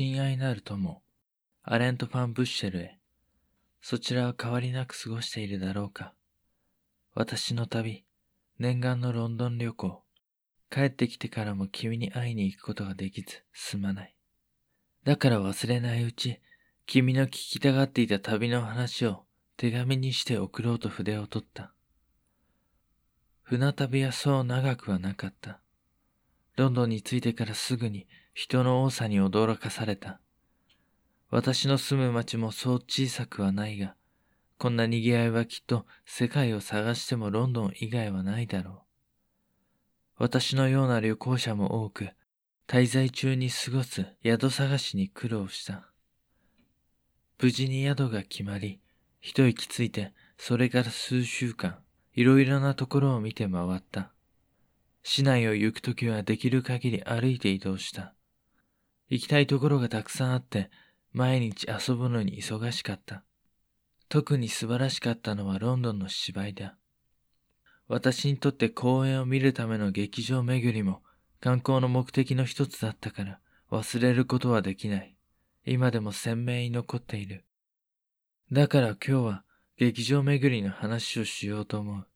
親愛なる友、アレント・ファン・ブッシェルへ、そちらは変わりなく過ごしているだろうか。私の旅、念願のロンドン旅行、帰ってきてからも君に会いに行くことができずすまない。だから忘れないうち、君の聞きたがっていた旅の話を手紙にして送ろうと筆を取った。船旅はそう長くはなかった。ロンドンに着いてからすぐに人の多さに驚かされた。私の住む町もそう小さくはないが、こんな賑わいはきっと世界を探してもロンドン以外はないだろう。私のような旅行者も多く、滞在中に過ごす宿探しに苦労した。無事に宿が決まり、一息ついて、それから数週間、いろいろなところを見て回った。市内を行くときはできる限り歩いて移動した。行きたいところがたくさんあって、毎日遊ぶのに忙しかった。特に素晴らしかったのはロンドンの芝居だ。私にとって公演を見るための劇場巡りも観光の目的の一つだったから忘れることはできない。今でも鮮明に残っている。だから今日は劇場巡りの話をしようと思う。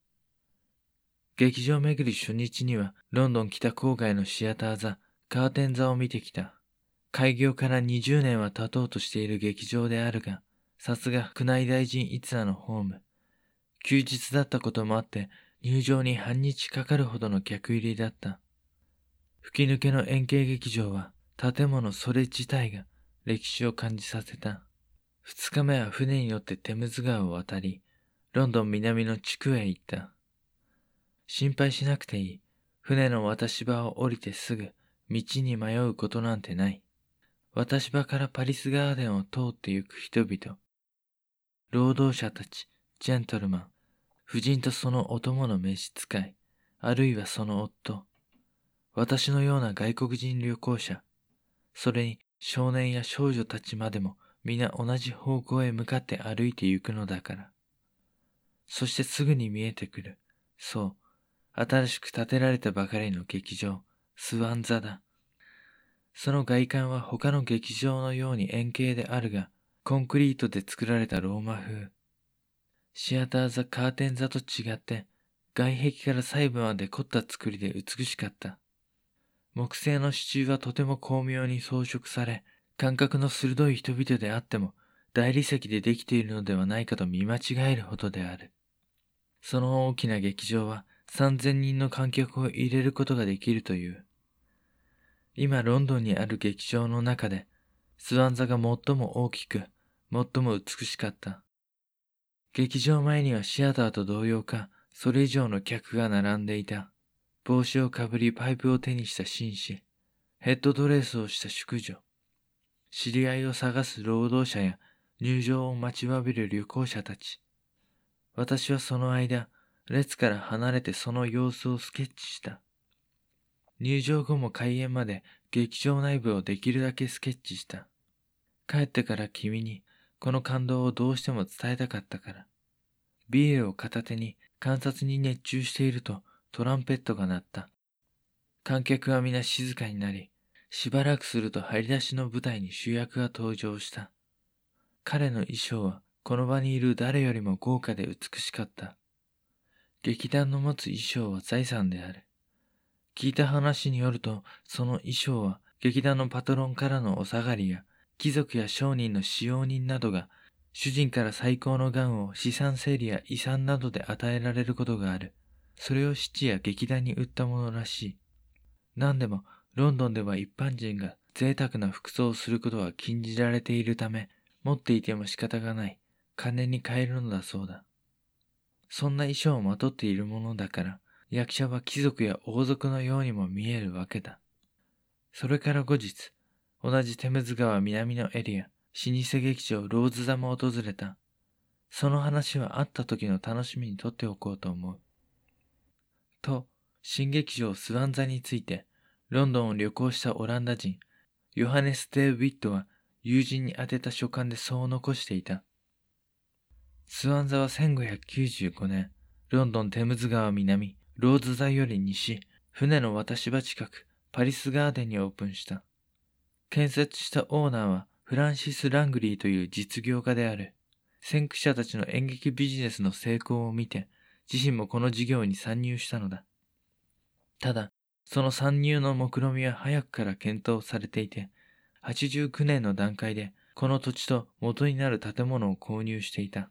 劇場巡り初日にはロンドン北郊外のシアター座、カーテン座を見てきた。開業から20年は経とうとしている劇場であるが、さすが宮内大臣逸話のホーム。休日だったこともあって入場に半日かかるほどの客入りだった。吹き抜けの円形劇場は建物それ自体が歴史を感じさせた。二日目は船に乗ってテムズ川を渡り、ロンドン南の地区へ行った。心配しなくていい。船の渡し場を降りてすぐ、道に迷うことなんてない。渡し場からパリスガーデンを通って行く人々。労働者たち、ジェントルマン、夫人とそのお供の召使い、あるいはその夫。私のような外国人旅行者。それに少年や少女たちまでも皆同じ方向へ向かって歩いて行くのだから。そしてすぐに見えてくる。そう。新しく建てられたばかりの劇場、スワン座だ。その外観は他の劇場のように円形であるが、コンクリートで作られたローマ風。シアター座カーテン座と違って、外壁から細部まで凝った作りで美しかった。木製の支柱はとても巧妙に装飾され、感覚の鋭い人々であっても、大理石でできているのではないかと見間違えるほどである。その大きな劇場は3000人の観客を入れることができるという。今ロンドンにある劇場の中で、スワン座が最も大きく、最も美しかった。劇場前にはシアターと同様か、それ以上の客が並んでいた。帽子をかぶりパイプを手にした紳士、ヘッドドレスをした淑女、知り合いを探す労働者や入場を待ちわびる旅行者たち。私はその間、列から離れてその様子をスケッチした。入場後も開演まで劇場内部をできるだけスケッチした。帰ってから君にこの感動をどうしても伝えたかったから。ビールを片手に観察に熱中しているとトランペットが鳴った。観客は皆静かになり、しばらくすると張り出しの舞台に主役が登場した。彼の衣装はこの場にいる誰よりも豪華で美しかった。劇団の持つ衣装は財産である。聞いた話によると、その衣装は劇団のパトロンからのお下がりや貴族や商人の使用人などが主人から最高の癌を資産整理や遺産などで与えられることがある。それを七や劇団に売ったものらしい。何でもロンドンでは一般人が贅沢な服装をすることは禁じられているため、持っていても仕方がない。金に変えるのだそうだ。そんな衣装をまとっているものだから、役者は貴族や王族のようにも見えるわけだ。それから後日、同じテムズ川南のエリア、老舗劇場ローズ座も訪れた。その話は会った時の楽しみにとっておこうと思う。と、新劇場スワン座について、ロンドンを旅行したオランダ人、ヨハネス・デー・ウィットは友人に宛てた書簡でそう残していた。スワン座は1595年、ロンドン・テムズ川南、ローズ座より西、船の渡し場近く、パリスガーデンにオープンした。建設したオーナーはフランシス・ラングリーという実業家である。先駆者たちの演劇ビジネスの成功を見て、自身もこの事業に参入したのだ。ただ、その参入の目論みは早くから検討されていて、89年の段階でこの土地と元になる建物を購入していた。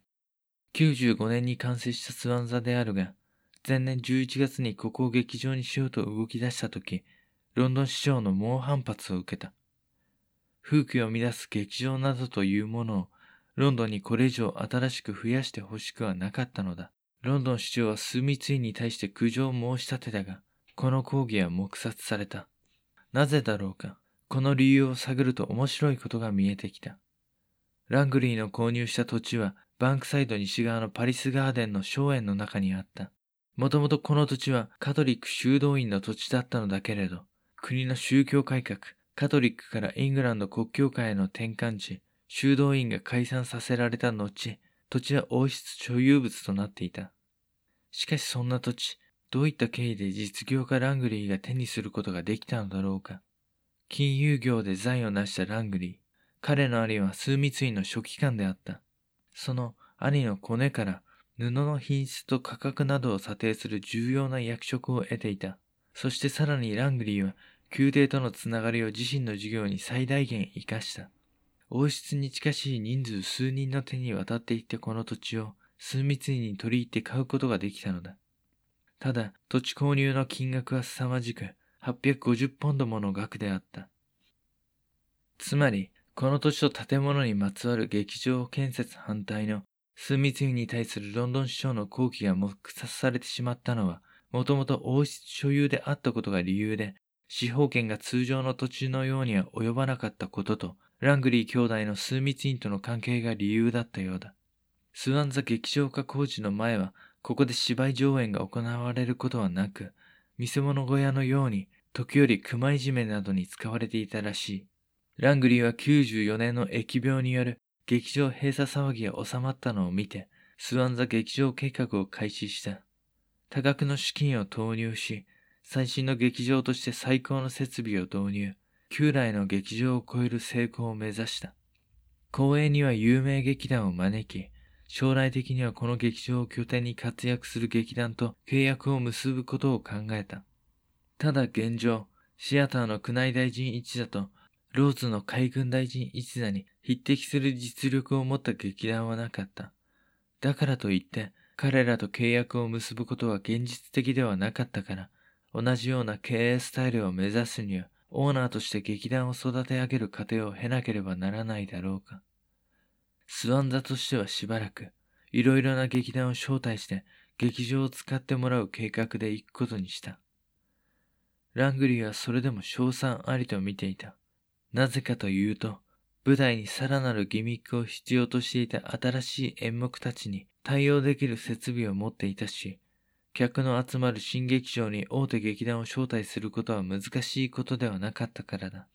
95年に完成したスワン座であるが、前年11月にここを劇場にしようと動き出した時、ロンドン市長の猛反発を受けた。風紀を乱す劇場などというものをロンドンにこれ以上新しく増やしてほしくはなかったのだ。ロンドン市長は枢密院に対して苦情を申し立てたが、この抗議は黙殺された。なぜだろうか。この理由を探ると面白いことが見えてきた。ラングリーの購入した土地はバンクサイド西側のパリスガーデンの荘園の中にあった。もともとこの土地はカトリック修道院の土地だったのだけれど、国の宗教改革、カトリックからイングランド国教会への転換地、修道院が解散させられた後、土地は王室所有物となっていた。しかしそんな土地、どういった経緯で実業家ラングリーが手にすることができたのだろうか。金融業で財を成したラングリー。彼の兄は枢密院の書記官であった。その兄のコネから布の品質と価格などを査定する重要な役職を得ていた。そしてさらにラングリーは宮廷とのつながりを自身の事業に最大限活かした。王室に近しい人数数人の手に渡っていったこの土地を数密に取り入って買うことができたのだ。ただ、土地購入の金額は凄まじく、850ポンドもの額であった。つまり、この土地と建物にまつわる劇場建設反対の数密院に対するロンドン市長の抗議が黙殺されてしまったのは、もともと王室所有であったことが理由で、司法権が通常の土地のようには及ばなかったことと、ラングリー兄弟の数密院との関係が理由だったようだ。スワンザ劇場化工事の前は、ここで芝居上演が行われることはなく、見せ物小屋のように、時折熊いじめなどに使われていたらしい。ラングリーは94年の疫病による劇場閉鎖騒ぎが収まったのを見て、スワンザ劇場計画を開始した。多額の資金を投入し、最新の劇場として最高の設備を導入。旧来の劇場を超える成功を目指した。公演には有名劇団を招き、将来的にはこの劇場を拠点に活躍する劇団と契約を結ぶことを考えた。ただ現状、シアターの宮内大臣一座とローズの海軍大臣一座に匹敵する実力を持った劇団はなかった。だからといって、彼らと契約を結ぶことは現実的ではなかったから、同じような経営スタイルを目指すにはオーナーとして劇団を育て上げる過程を経なければならないだろうか。スワン座としてはしばらく、いろいろな劇団を招待して劇場を使ってもらう計画で行くことにした。ラングリーはそれでも賞賛ありと見ていた。なぜかというと、舞台にさらなるギミックを必要としていた新しい演目たちに対応できる設備を持っていたし、客の集まる新劇場に大手劇団を招待することは難しいことではなかったからだ。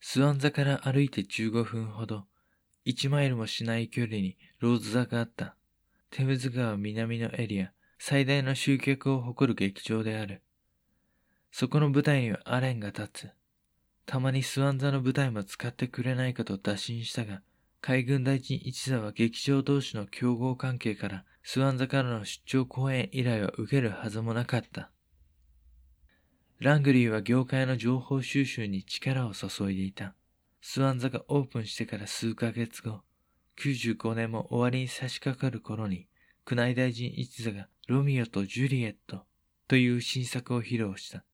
スワン座から歩いて15分ほど、1マイルもしない距離にローズ座があった。テムズ川南のエリア、最大の集客を誇る劇場である。そこの舞台にはアレンが立つ。たまにスワン座の舞台も使ってくれないかと打診したが、海軍大臣一座は劇場同士の競合関係からスワン座からの出張公演依頼を受けるはずもなかった。ラングリーは業界の情報収集に力を注いでいた。スワン座がオープンしてから数ヶ月後、95年も終わりに差し掛かる頃に、宮内大臣一座がロミオとジュリエットという新作を披露した。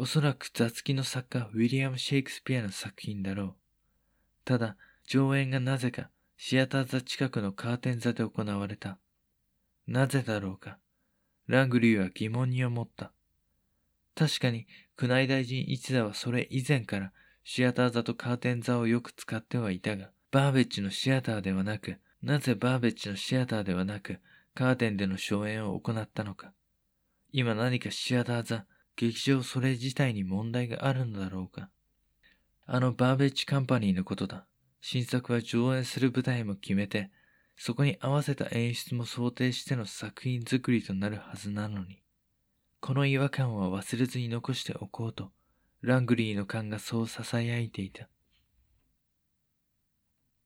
おそらく雑記の作家ウィリアム・シェイクスピアの作品だろう。ただ、上演がなぜかシアター座近くのカーテン座で行われた。なぜだろうか。ラングリーは疑問に思った。確かに、宮内大臣一座はそれ以前からシアター座とカーテン座をよく使ってはいたが、バーベッジのシアターではなく、なぜバーベッジのシアターではなく、カーテンでの荘園を行ったのか。今何かシアター座、劇場それ自体に問題があるのだろうか。あのバーベッジカンパニーのことだ。新作は上演する舞台も決めて、そこに合わせた演出も想定しての作品作りとなるはずなのに、この違和感は忘れずに残しておこうと、ラングリーの勘がそう囁いていた。